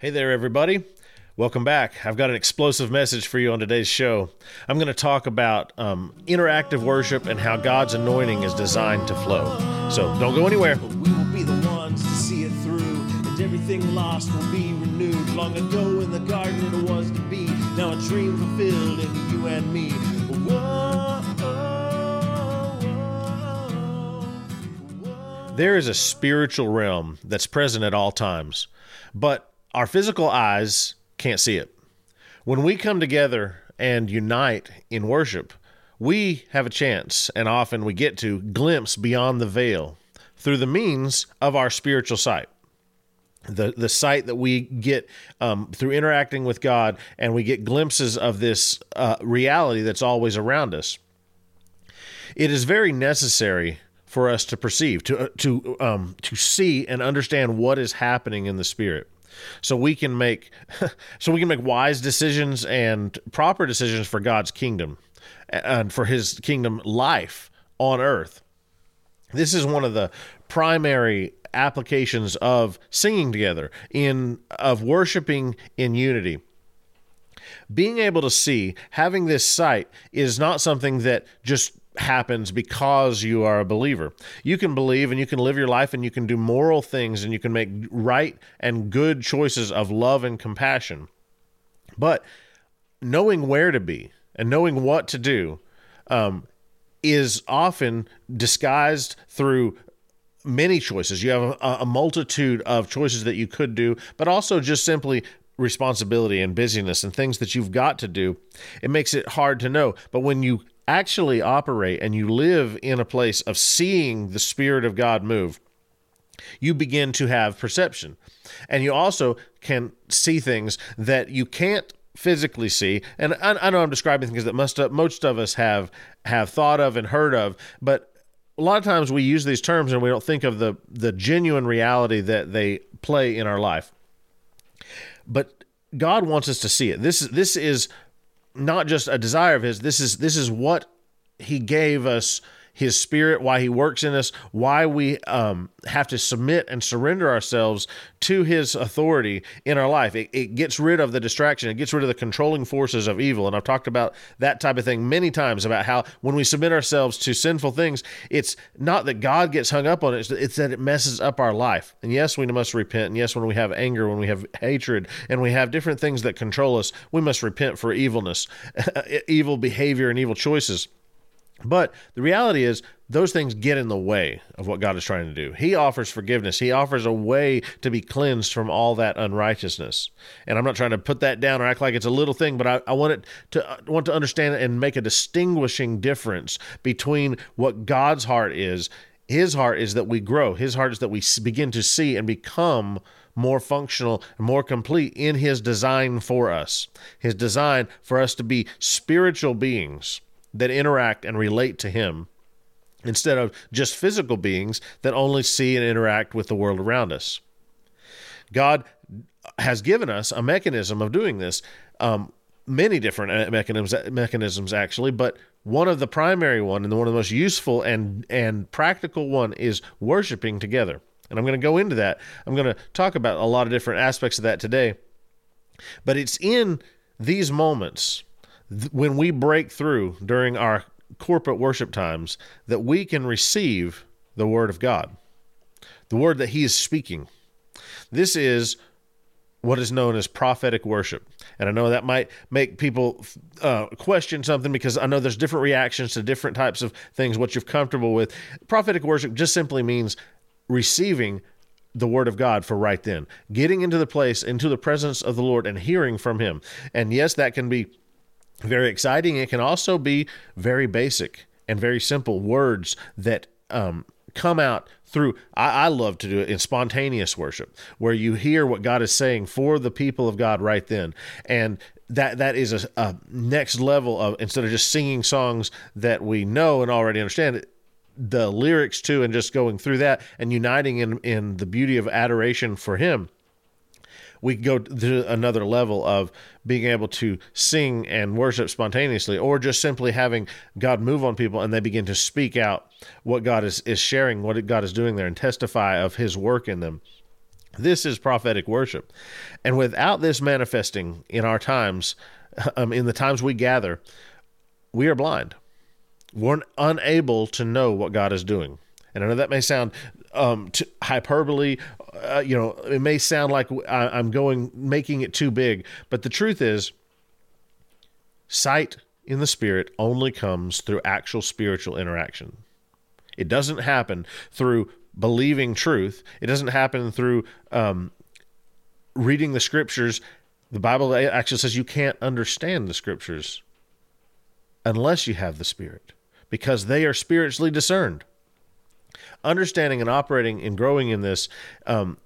Hey there, everybody. Welcome back. I've got an explosive message for you on today's show. I'm going to talk about um, interactive worship and how God's anointing is designed to flow. So don't go anywhere. We will be the ones to see it through, and everything lost will be renewed. Long ago in the garden it was to be, now a dream fulfilled in you and me. Whoa, whoa, whoa. There is a spiritual realm that's present at all times, but our physical eyes can't see it. When we come together and unite in worship, we have a chance, and often we get to glimpse beyond the veil through the means of our spiritual sight. The, the sight that we get um, through interacting with God, and we get glimpses of this uh, reality that's always around us. It is very necessary for us to perceive, to to um, to see and understand what is happening in the spirit so we can make so we can make wise decisions and proper decisions for God's kingdom and for his kingdom life on earth. This is one of the primary applications of singing together in of worshiping in unity being able to see having this sight is not something that just happens because you are a believer. You can believe and you can live your life and you can do moral things and you can make right and good choices of love and compassion. But knowing where to be and knowing what to do um, is often disguised through many choices. You have a, a multitude of choices that you could do, but also just simply responsibility and busyness and things that you've got to do. It makes it hard to know. But when you actually operate and you live in a place of seeing the Spirit of God move, you begin to have perception. And you also can see things that you can't physically see. And I, I know I'm describing things that must most of us have have thought of and heard of, but a lot of times we use these terms and we don't think of the the genuine reality that they play in our life. But God wants us to see it. This is this is not just a desire of his. This is this is what he gave us his spirit, why he works in us, why we um, have to submit and surrender ourselves to his authority in our life. It, it, gets rid of the distraction, it gets rid of the controlling forces of evil. And I've talked about that type of thing many times about how when we submit ourselves to sinful things, it's not that God gets hung up on it, it's that it messes up our life. And yes, we must repent. And yes, when we have anger, when we have hatred, and we have different things that control us, we must repent for evilness, evil behavior, and evil choices. But the reality is, those things get in the way of what God is trying to do. He offers forgiveness. He offers a way to be cleansed from all that unrighteousness. And I'm not trying to put that down or act like it's a little thing, but I, I want it to I want to understand and make a distinguishing difference between what God's heart is. His heart is that we grow. His heart is that we begin to see and become more functional and more complete in His design for us. His design for us to be spiritual beings that interact and relate to Him instead of just physical beings that only see and interact with the world around us. God has given us a mechanism of doing this. Um, many different uh, mechanisms, mechanisms actually, but one of the primary one and the one of the most useful and and practical one is worshiping together. And I'm going to go into that. I'm going to talk about a lot of different aspects of that today. But it's in these moments when we break through during our corporate worship times that we can receive the word of God, the word that He is speaking. This is what is known as prophetic worship. And I know that might make people uh, question something because I know there's different reactions to different types of things, what you're comfortable with. Prophetic worship just simply means receiving the word of God for right then, getting into the place, into the presence of the Lord and hearing from Him. And yes, that can be very exciting. It can also be very basic and very simple words that um, come out through. I, I, love to do it in spontaneous worship, where you hear what God is saying for the people of God right then, and that that is a, a next level of instead of just singing songs that we know and already understand. The lyrics too, and just going through that and uniting in in the beauty of adoration for Him we go to another level of being able to sing and worship spontaneously or just simply having God move on people and they begin to speak out what God is, is sharing, what God is doing there and testify of his work in them. This is prophetic worship. And without this manifesting in our times, um, in the times we gather, we are blind. We're unable to know what God is doing. And I know that may sound um, hyperbole. Uh, you know, it may sound like I, am going making it too big, but the truth is, sight in the spirit only comes through actual spiritual interaction. It doesn't happen through believing truth. It doesn't happen through um, reading the scriptures. The Bible actually says you can't understand the scriptures unless you have the Spirit, because they are spiritually discerned. Understanding and operating and growing in this um,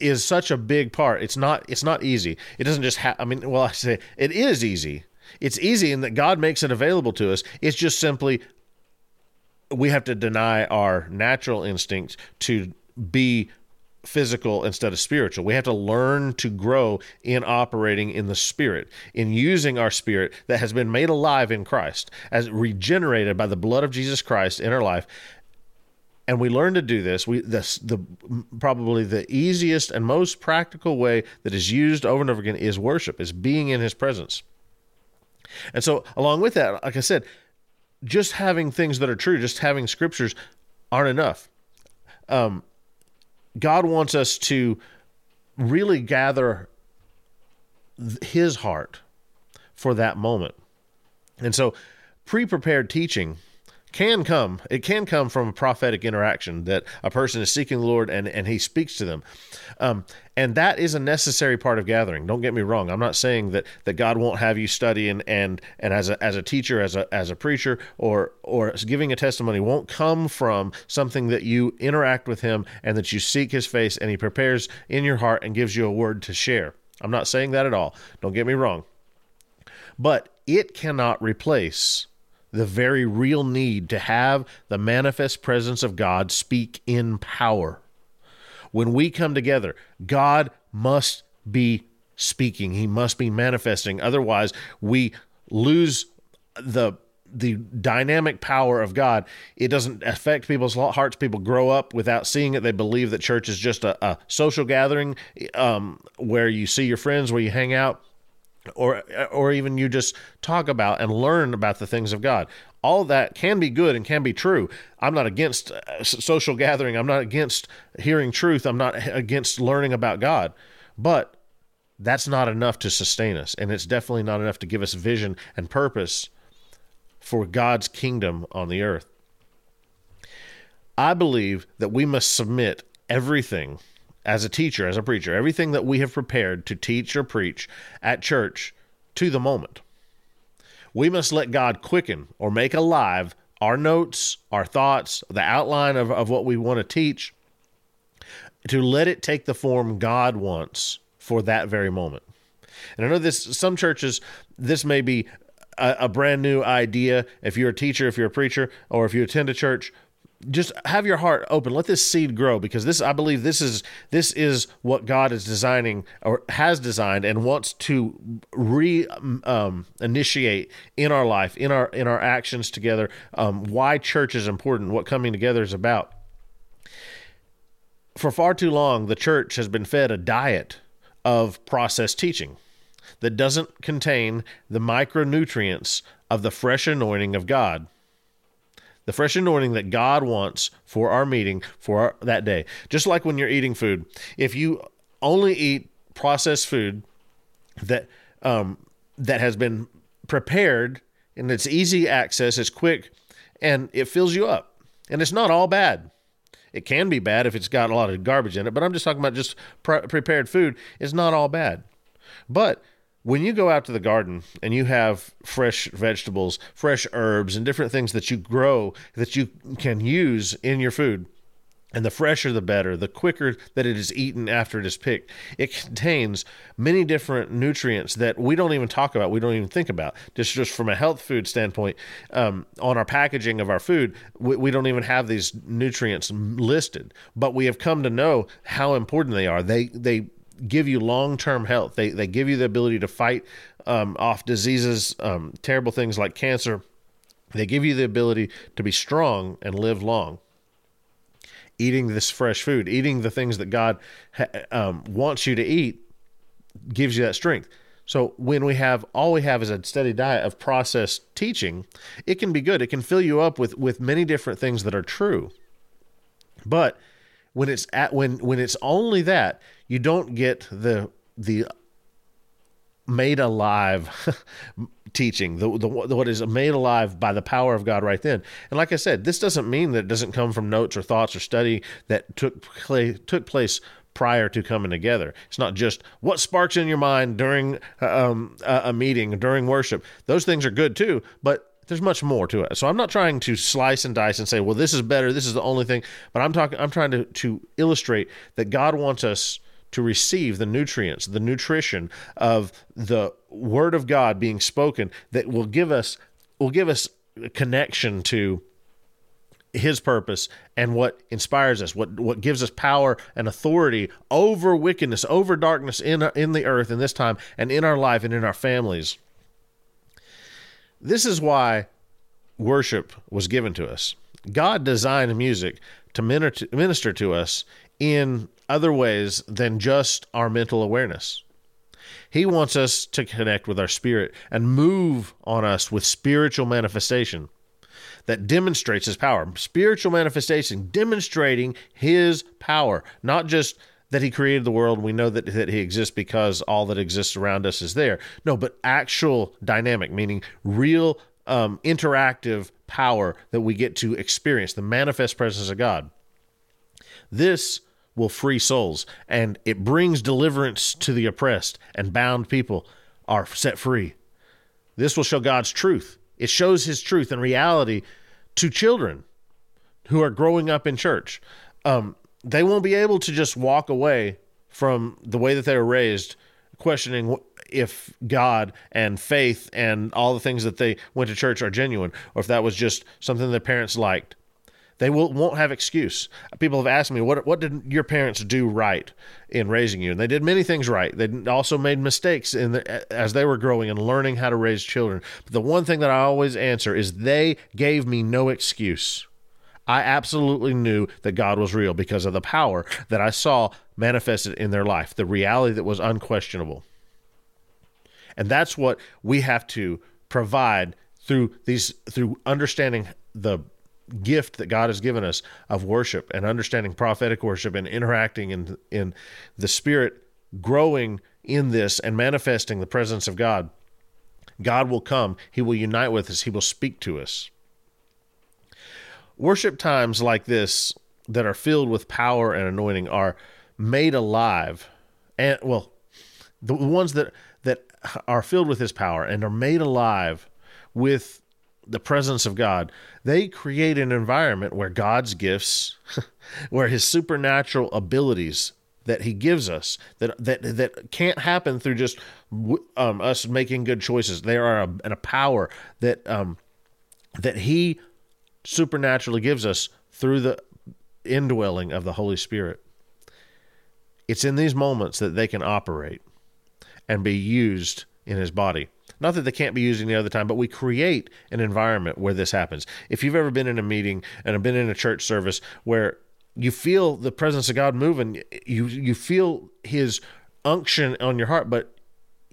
is such a big part. It's not. It's not easy. It doesn't just. have. I mean, well, I say it is easy. It's easy in that God makes it available to us. It's just simply we have to deny our natural instinct to be physical instead of spiritual. We have to learn to grow in operating in the spirit, in using our spirit that has been made alive in Christ, as regenerated by the blood of Jesus Christ in our life. And we learn to do this. We this the probably the easiest and most practical way that is used over and over again is worship, is being in his presence. And so along with that, like I said, just having things that are true, just having scriptures aren't enough. Um, God wants us to really gather his heart for that moment. And so, pre prepared teaching can come it can come from a prophetic interaction that a person is seeking the lord and and he speaks to them. Um, and that is a necessary part of gathering. Don't get me wrong. I'm not saying that that god won't have you study and and and as a as a teacher as a as a preacher or or giving a testimony won't come from something that you interact with him and that you seek his face and he prepares in your heart and gives you a word to share. I'm not saying that at all. Don't get me wrong. But it cannot replace the very real need to have the manifest presence of God speak in power. When we come together, God must be speaking, He must be manifesting. Otherwise, we lose the the dynamic power of God, it doesn't affect people's hearts. People grow up without seeing it. They believe that church is just a, a social gathering um, where you see your friends, where you hang out or or even you just talk about and learn about the things of God. All that can be good and can be true. I'm not against uh, social gathering. I'm not against hearing truth. I'm not against learning about God. But that's not enough to sustain us and it's definitely not enough to give us vision and purpose for God's kingdom on the earth. I believe that we must submit everything as a teacher, as a preacher, everything that we have prepared to teach or preach at church to the moment. We must let God quicken or make alive our notes, our thoughts, the outline of, of what we want to teach, to let it take the form God wants for that very moment. And I know this, some churches, this may be a, a brand new idea. If you're a teacher, if you're a preacher, or if you attend a church, just have your heart open. Let this seed grow because this i believe this is this is what god is designing or has designed and wants to re um, initiate in our life in our in our actions together um, why church is important what coming together is about. For far too long the church has been fed a diet of processed teaching that doesn't contain the micronutrients of the fresh anointing of god the fresh anointing that God wants for our meeting for our, that day. Just like when you're eating food, if you only eat processed food that um, that has been prepared and it's easy access, it's quick, and it fills you up, and it's not all bad. It can be bad if it's got a lot of garbage in it, but I'm just talking about just pre- prepared food. It's not all bad, but when you go out to the garden and you have fresh vegetables, fresh herbs, and different things that you grow that you can use in your food, and the fresher the better, the quicker that it is eaten after it is picked. It contains many different nutrients that we don't even talk about, we don't even think about. Just just from a health food standpoint, um, on our packaging of our food, we, we don't even have these nutrients listed, but we have come to know how important they are. They they give you long term health. They they give you the ability to fight um, off diseases, um, terrible things like cancer. They give you the ability to be strong and live long. eating this fresh food, eating the things that God ha- um, wants you to eat, gives you that strength. So when we have all we have is a steady diet of processed teaching, it can be good. It can fill you up with with many different things that are true. But when it's at when when it's only that, you don't get the the made alive teaching the, the what is made alive by the power of God right then. And like I said this doesn't mean that it doesn't come from notes or thoughts or study that took play, took place prior to coming together. It's not just what sparks in your mind during um, a meeting during worship. Those things are good too but there's much more to it. So I'm not trying to slice and dice and say, well, this is better, this is the only thing, but I'm talking I'm trying to to illustrate that God wants us to receive the nutrients, the nutrition of the word of God being spoken that will give us will give us connection to his purpose and what inspires us, what what gives us power and authority over wickedness, over darkness in in the earth in this time and in our life and in our families. This is why worship was given to us. God designed music to minister to us in other ways than just our mental awareness. He wants us to connect with our spirit and move on us with spiritual manifestation that demonstrates his power. Spiritual manifestation demonstrating his power, not just that he created the world. We know that, that he exists because all that exists around us is there. No, but actual dynamic, meaning real um, interactive power that we get to experience, the manifest presence of God. This will free souls, and it brings deliverance to the oppressed, and bound people are set free. This will show God's truth. It shows His truth and reality to children who are growing up in church. Um, they won't be able to just walk away from the way that they were raised, questioning if God and faith and all the things that they went to church are genuine, or if that was just something their parents liked. They will won't have excuse. People have asked me, "What what did your parents do right in raising you?" And they did many things right. They also made mistakes in the, as they were growing and learning how to raise children. But the one thing that I always answer is they gave me no excuse. I absolutely knew that God was real because of the power that I saw manifested in their life, the reality that was unquestionable. And that's what we have to provide through these through understanding the gift that God has given us of worship and understanding prophetic worship and interacting in in the spirit growing in this and manifesting the presence of God. God will come. He will unite with us. He will speak to us worship times like this that are filled with power and anointing are made alive and well the ones that that are filled with his power and are made alive with the presence of God, they create an environment where God's gifts, where his supernatural abilities that he gives us that that that can't happen through just um, us making good choices. There are a, and a power that um, that he supernaturally gives us through the indwelling of the Holy Spirit. It's in these moments that they can operate and be used in his body. Not that they can't be used any other time, but we create an environment where this happens. If you've ever been in a meeting and have been in a church service where you feel the presence of God moving, you you feel his unction on your heart, but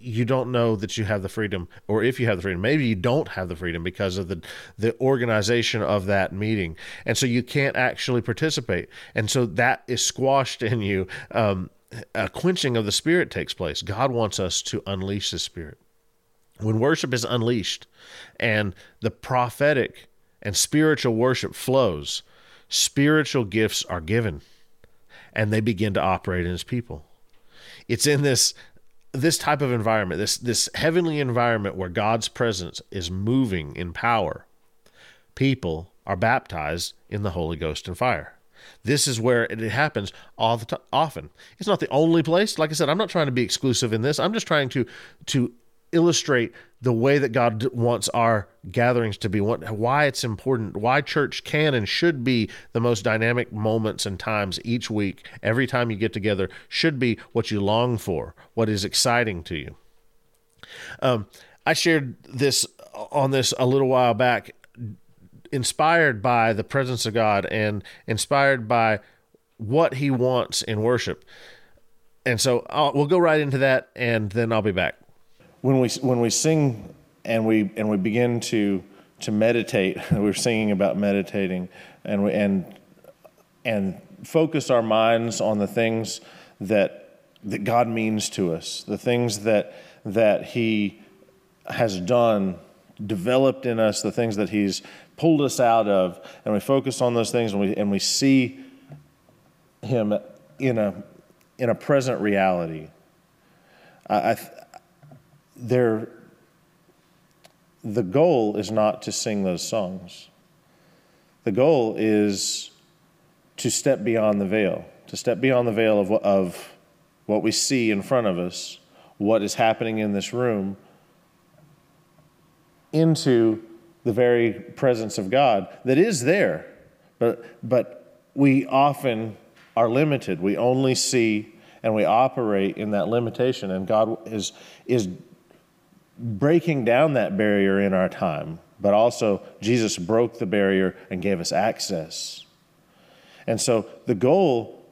you don't know that you have the freedom or if you have the freedom maybe you don't have the freedom because of the the organization of that meeting. And so you can't actually participate. And so that is squashed in you. Um, a quenching of the spirit takes place. God wants us to unleash the spirit. When worship is unleashed and the prophetic and spiritual worship flows, spiritual gifts are given and they begin to operate in his people. It's in this this type of environment, this this heavenly environment where God's presence is moving in power. People are baptized in the Holy Ghost and fire. This is where it happens all the time, often. It's not the only place. Like I said, I'm not trying to be exclusive in this. I'm just trying to to illustrate the way that God wants our gatherings to be, why it's important, why church can and should be the most dynamic moments and times each week, every time you get together, should be what you long for, what is exciting to you. Um, I shared this on this a little while back inspired by the presence of God and inspired by what He wants in worship. And so I'll, we'll go right into that, and then I'll be back. When we when we sing and we and we begin to to meditate, we're singing about meditating, and we and and focus our minds on the things that that God means to us, the things that that He has done, developed in us, the things that He's pulled us out of, and we focus on those things, and we and we see Him in a in a present reality. I, I there. The goal is not to sing those songs. The goal is to step beyond the veil, to step beyond the veil of, of what we see in front of us, what is happening in this room, into the very presence of God that is there. But, but we often are limited. We only see and we operate in that limitation. And God is, is breaking down that barrier in our time. But also, Jesus broke the barrier and gave us access. And so, the goal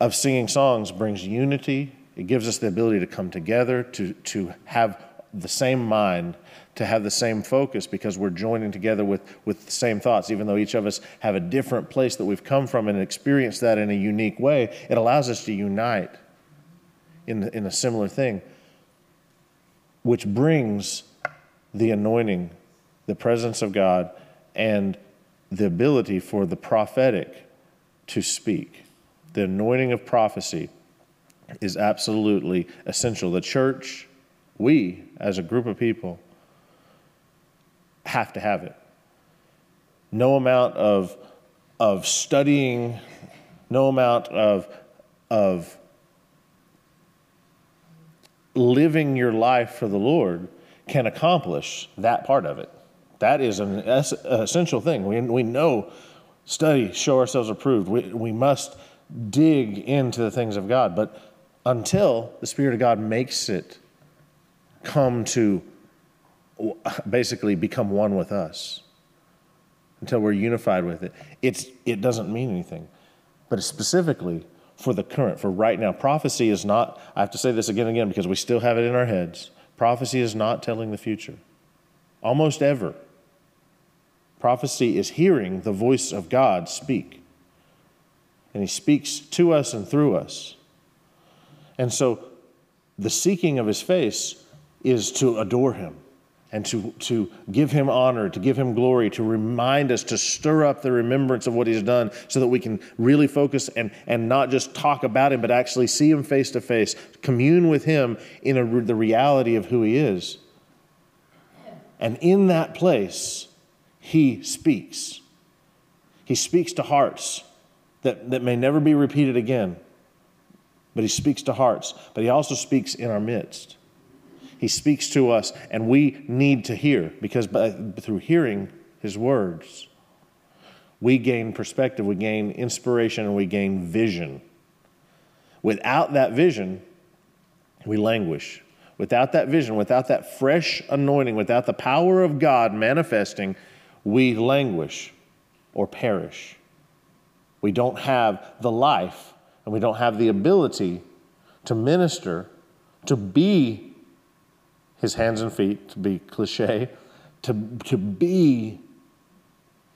of singing songs brings unity. It gives us the ability to come together, to, to have the same mind, to have the same focus because we're joining together with, with the same thoughts. Even though each of us have a different place that we've come from and experienced that in a unique way, it allows us to unite in, in a similar thing, which brings the anointing, the presence of God, and the ability for the prophetic to speak. The anointing of prophecy is absolutely essential. The church, we as a group of people, have to have it. No amount of, of studying, no amount of, of living your life for the Lord can accomplish that part of it. That is an essential thing. We, we know, study, show ourselves approved. We, we must dig into the things of God. But until the Spirit of God makes it come to basically become one with us, until we're unified with it, it's, it doesn't mean anything. But specifically, for the current, for right now. Prophecy is not, I have to say this again and again because we still have it in our heads. Prophecy is not telling the future, almost ever. Prophecy is hearing the voice of God speak. And He speaks to us and through us. And so the seeking of His face is to adore Him and to, to give him honor, to give him glory, to remind us, to stir up the remembrance of what he's done so that we can really focus and, and not just talk about him, but actually see him face to face, commune with him in a, the reality of who he is. And in that place, he speaks. He speaks to hearts that, that may never be repeated again, but he speaks to hearts, but he also speaks in our midst. He speaks to us, and we need to hear because by, through hearing His words, we gain perspective, we gain inspiration, and we gain vision. Without that vision, we languish. Without that vision, without that fresh anointing, without the power of God manifesting, we languish or perish. We don't have the life and we don't have the ability to minister, to be his hands and feet, to be cliche, to, to be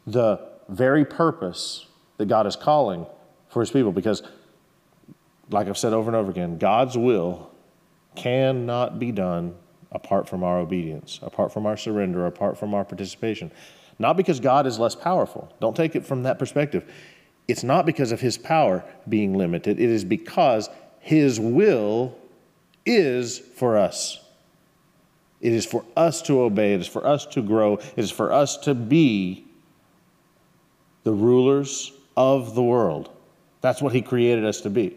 the very purpose that God is calling for his people. Because, like I've said over and over again, God's will cannot be done apart from our obedience, apart from our surrender, apart from our participation. Not because God is less powerful. Don't take it from that perspective. It's not because of his power being limited, it is because his will is for us. It is for us to obey, it is for us to grow, it is for us to be the rulers of the world. That's what He created us to be.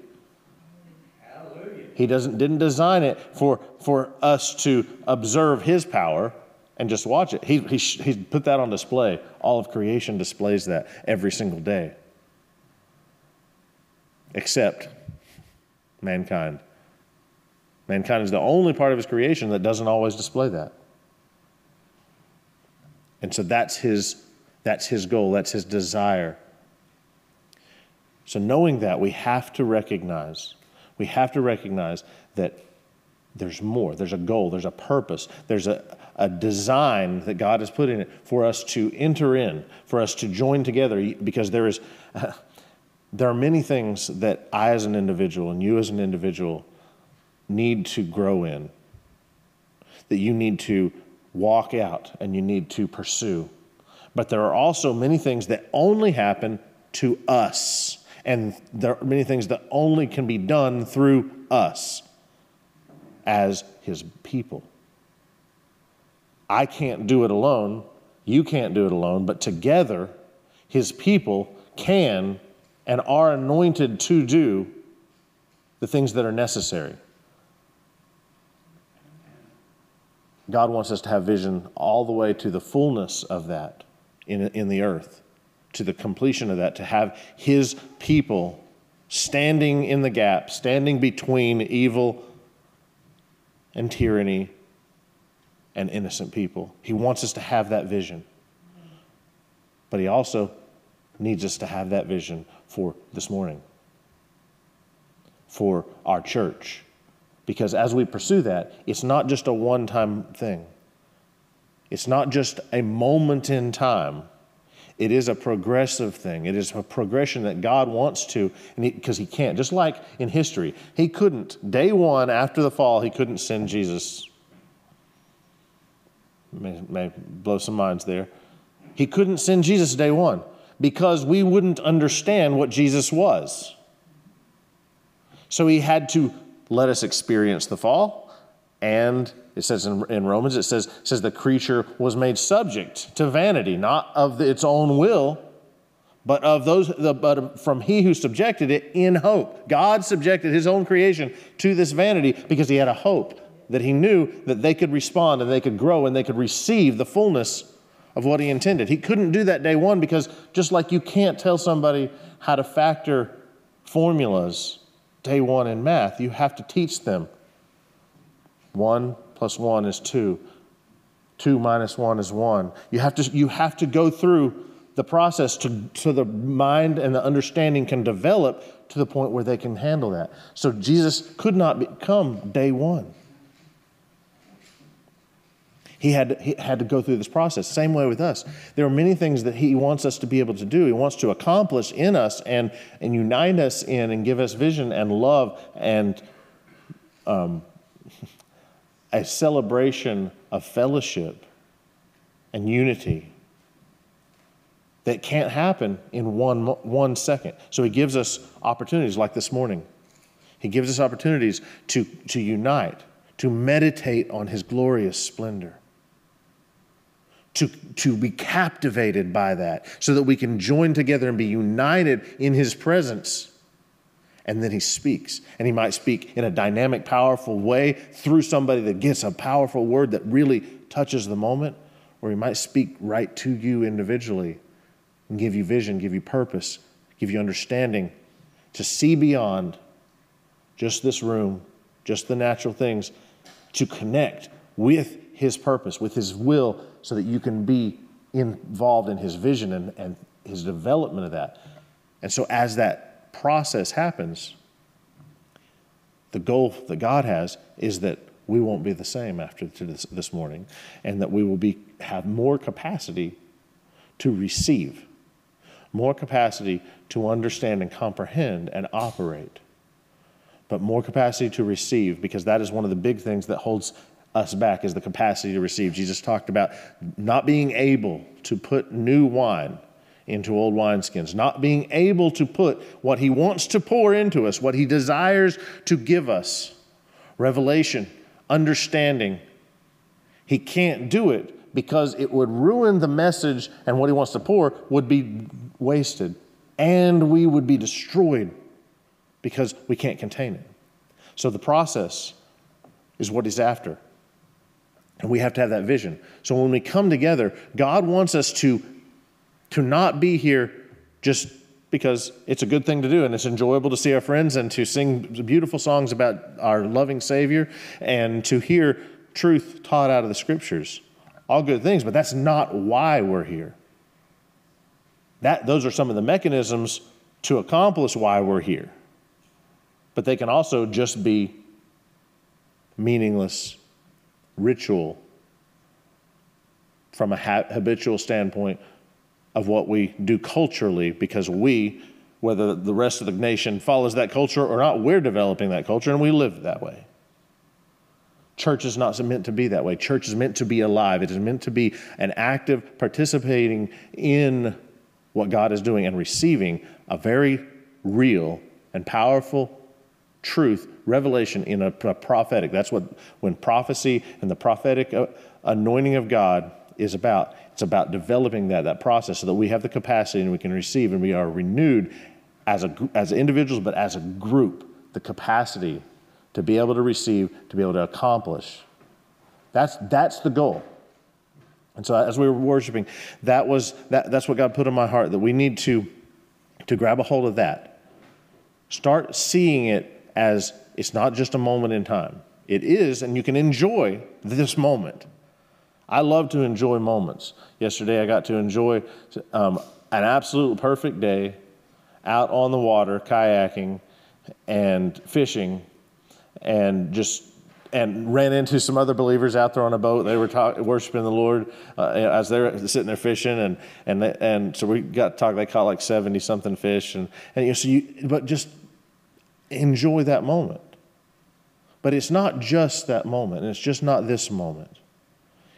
He doesn't, didn't design it for, for us to observe His power and just watch it. He, he, he put that on display. All of creation displays that every single day, except mankind. Mankind is the only part of his creation that doesn't always display that. And so that's his That's his goal, that's his desire. So, knowing that, we have to recognize, we have to recognize that there's more. There's a goal, there's a purpose, there's a, a design that God has put in it for us to enter in, for us to join together, because there is. Uh, there are many things that I, as an individual, and you, as an individual, need to grow in, that you need to walk out and you need to pursue. But there are also many things that only happen to us. And there are many things that only can be done through us as his people. I can't do it alone. You can't do it alone. But together, his people can and are anointed to do the things that are necessary. God wants us to have vision all the way to the fullness of that in, in the earth, to the completion of that, to have His people standing in the gap, standing between evil and tyranny and innocent people. He wants us to have that vision. But He also needs us to have that vision for this morning, for our church because as we pursue that, it's not just a one time thing, it's not just a moment in time. It is a progressive thing. It is a progression that God wants to, because he, he can't. Just like in history, He couldn't, day one after the fall, He couldn't send Jesus. May, may blow some minds there. He couldn't send Jesus day one because we wouldn't understand what Jesus was. So he had to let us experience the fall. And it says in, in Romans, it says, it says the creature was made subject to vanity, not of the, its own will, but of those, the, but from he who subjected it in hope. God subjected his own creation to this vanity because he had a hope that he knew that they could respond and they could grow and they could receive the fullness of what he intended. He couldn't do that day one because just like you can't tell somebody how to factor formulas day one in math, you have to teach them. One plus one is two. Two minus one is one. You have to, you have to go through the process to, so the mind and the understanding can develop to the point where they can handle that. So Jesus could not become day one. He had, to, he had to go through this process. Same way with us. There are many things that He wants us to be able to do. He wants to accomplish in us and, and unite us in and give us vision and love and um, a celebration of fellowship and unity that can't happen in one, one second. So He gives us opportunities like this morning. He gives us opportunities to, to unite, to meditate on His glorious splendor to, to be captivated by that so that we can join together and be united in his presence. And then he speaks. And he might speak in a dynamic, powerful way through somebody that gets a powerful word that really touches the moment, or he might speak right to you individually and give you vision, give you purpose, give you understanding to see beyond just this room, just the natural things, to connect with his purpose, with his will so that you can be involved in his vision and, and his development of that. And so, as that process happens, the goal that God has is that we won't be the same after this, this morning, and that we will be, have more capacity to receive, more capacity to understand and comprehend and operate, but more capacity to receive, because that is one of the big things that holds us back is the capacity to receive. Jesus talked about not being able to put new wine into old wineskins, not being able to put what he wants to pour into us, what he desires to give us revelation, understanding. He can't do it because it would ruin the message and what he wants to pour would be wasted and we would be destroyed because we can't contain it. So the process is what he's after. And we have to have that vision. So when we come together, God wants us to, to not be here just because it's a good thing to do and it's enjoyable to see our friends and to sing beautiful songs about our loving Savior and to hear truth taught out of the scriptures. All good things, but that's not why we're here. That, those are some of the mechanisms to accomplish why we're here. But they can also just be meaningless ritual from a habitual standpoint of what we do culturally because we, whether the rest of the nation follows that culture or not, we're developing that culture and we live that way. Church is not meant to be that way. Church is meant to be alive. It is meant to be an active participating in what God is doing and receiving a very real and powerful truth, revelation in a, prophetic. That's what when prophecy and the prophetic uh, anointing of God is about. It's about developing that, that process so that we have the capacity and we can receive and we are renewed as, a, as individuals, but as a group, the capacity to be able to receive, to be able to accomplish. That's, that's the goal. And so as we were worshiping, that was, that, that's what God put in my heart, that we need to, to grab a hold of that. Start seeing it as it's not just a moment in time. It is, and you can enjoy this moment. I love to enjoy moments. Yesterday, I got to enjoy um, an absolute perfect day out on the water, kayaking and fishing, and just and ran into some other believers out there on a boat. They were talk, worshiping the Lord uh, as they were sitting there fishing, and and they, and so we got to talk. They caught like seventy something fish, and and you know, so you but just enjoy that moment. But it's not just that moment, it's just not this moment.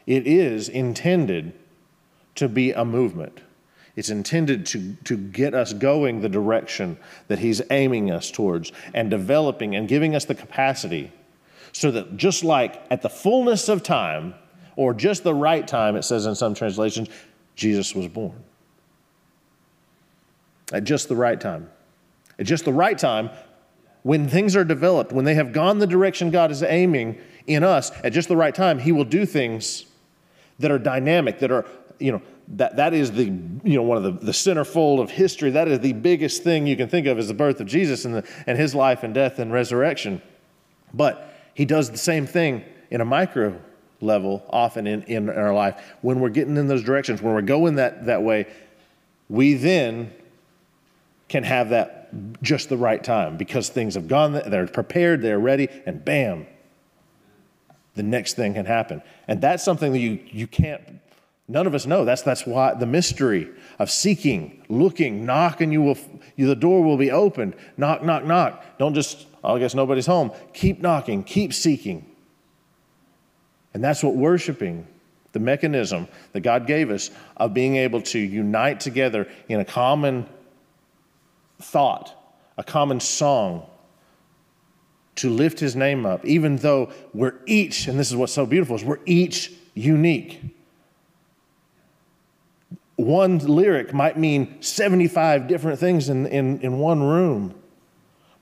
It is intended to be a movement. It's intended to, to get us going the direction that He's aiming us towards and developing and giving us the capacity so that just like at the fullness of time, or just the right time, it says in some translations, Jesus was born. At just the right time. At just the right time, when things are developed, when they have gone the direction God is aiming in us, at just the right time, He will do things that are dynamic, that are, you know, that, that is the, you know, one of the, the centerfold of history. That is the biggest thing you can think of is the birth of Jesus and, the, and his life and death and resurrection. But he does the same thing in a micro level often in, in our life. When we're getting in those directions, when we're going that, that way, we then can have that just the right time because things have gone, they're prepared, they're ready, and bam, the next thing can happen. And that's something that you, you can't, none of us know. That's, that's why the mystery of seeking, looking, knock, and you will, you, the door will be opened. Knock, knock, knock. Don't just, oh, I guess nobody's home. Keep knocking, keep seeking. And that's what worshiping, the mechanism that God gave us of being able to unite together in a common thought, a common song, to lift his name up, even though we're each, and this is what's so beautiful, is we're each unique. One lyric might mean 75 different things in, in, in one room,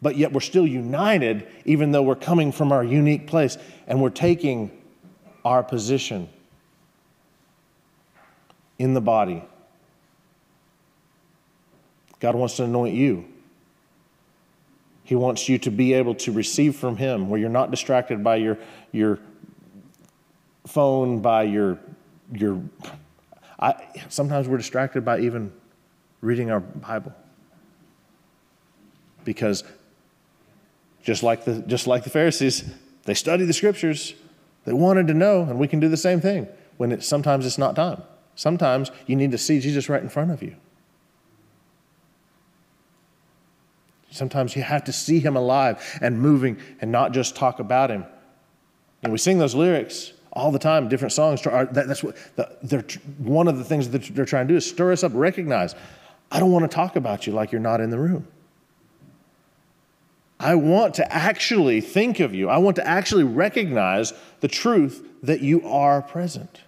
but yet we're still united, even though we're coming from our unique place and we're taking our position in the body. God wants to anoint you. He wants you to be able to receive from Him where you're not distracted by your, your phone, by your, your I, sometimes we're distracted by even reading our Bible. Because just like the, just like the Pharisees, they studied the scriptures. They wanted to know, and we can do the same thing when it, sometimes it's not time. Sometimes you need to see Jesus right in front of you. Sometimes you have to see him alive and moving and not just talk about him. And we sing those lyrics all the time, different songs. That's what they're, one of the things that they're trying to do is stir us up, recognize, I don't want to talk about you like you're not in the room. I want to actually think of you. I want to actually recognize the truth that you are present.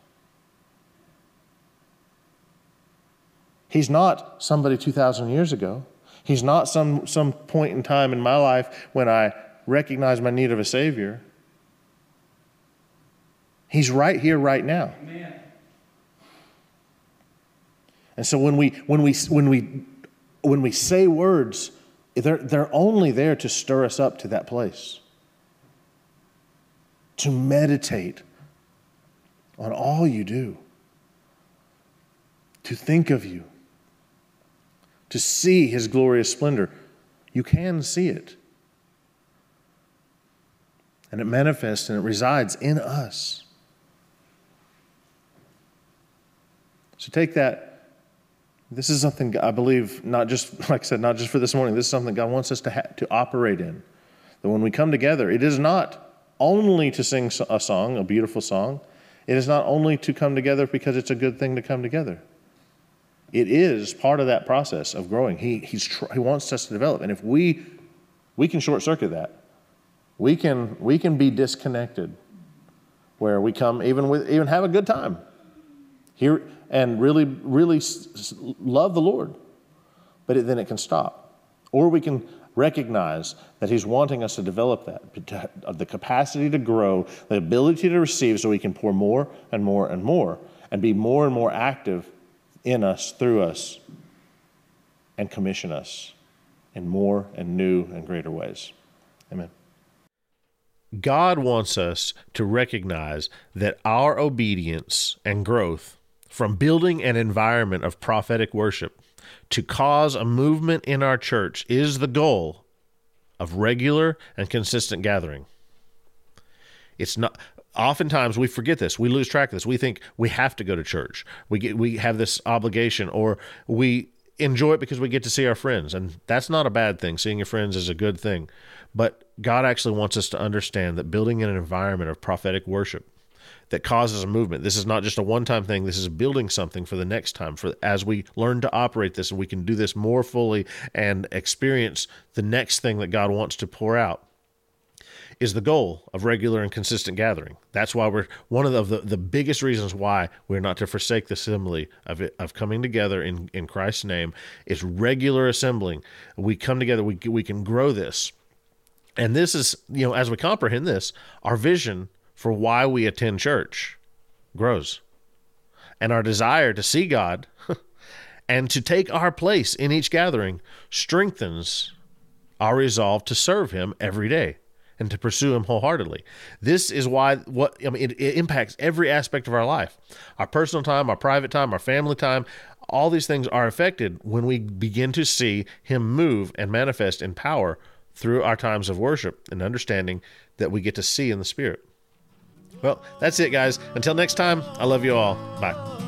He's not somebody 2,000 years ago. He's not some, some point in time in my life when I recognize my need of a Savior. He's right here, right now. Amen. And so when we, when we, when we, when we say words, they're, they're only there to stir us up to that place, to meditate on all you do, to think of you to see his glorious splendor. You can see it. And it manifests and it resides in us. So take that. This is something I believe, not just, like I said, not just for this morning, this is something God wants us to, ha- to operate in. That when we come together, it is not only to sing a song, a beautiful song. It is not only to come together because it's a good thing to come together. It is part of that process of growing. He, he's he wants us to develop. And if we, we can short circuit that, we can, we can be disconnected where we come even with even have a good time here and really, really love the Lord. But it, then it can stop. Or we can recognize that He's wanting us to develop that, the capacity to grow, the ability to receive, so we can pour more and more and more and be more and more active in us, through us, and commission us in more and new and greater ways. Amen. God wants us to recognize that our obedience and growth from building an environment of prophetic worship to cause a movement in our church is the goal of regular and consistent gathering. It's not oftentimes we forget this. We lose track of this. We think we have to go to church. We get we have this obligation or we enjoy it because we get to see our friends and that's not a bad thing. Seeing your friends is a good thing. But God actually wants us to understand that building in an environment of prophetic worship that causes a movement. This is not just a one-time thing. This is building something for the next time. For as we learn to operate this, and we can do this more fully and experience the next thing that God wants to pour out. Is the goal of regular and consistent gathering. That's why we're one of the, the, the biggest reasons why we're not to forsake the assembly of it, of coming together in, in Christ's name is regular assembling. We come together, we, we can grow this. And this is, you know, as we comprehend this, our vision for why we attend church grows. And our desire to see God and to take our place in each gathering strengthens our resolve to serve Him every day and to pursue Him wholeheartedly. This is why what I mean it, it impacts every aspect of our life, our personal time, our private time, our family time. All these things are affected when we begin to see Him move and manifest in power through our times of worship and understanding that we get to see in the Spirit. Well, that's it, guys. Until next time, I love you all. Bye.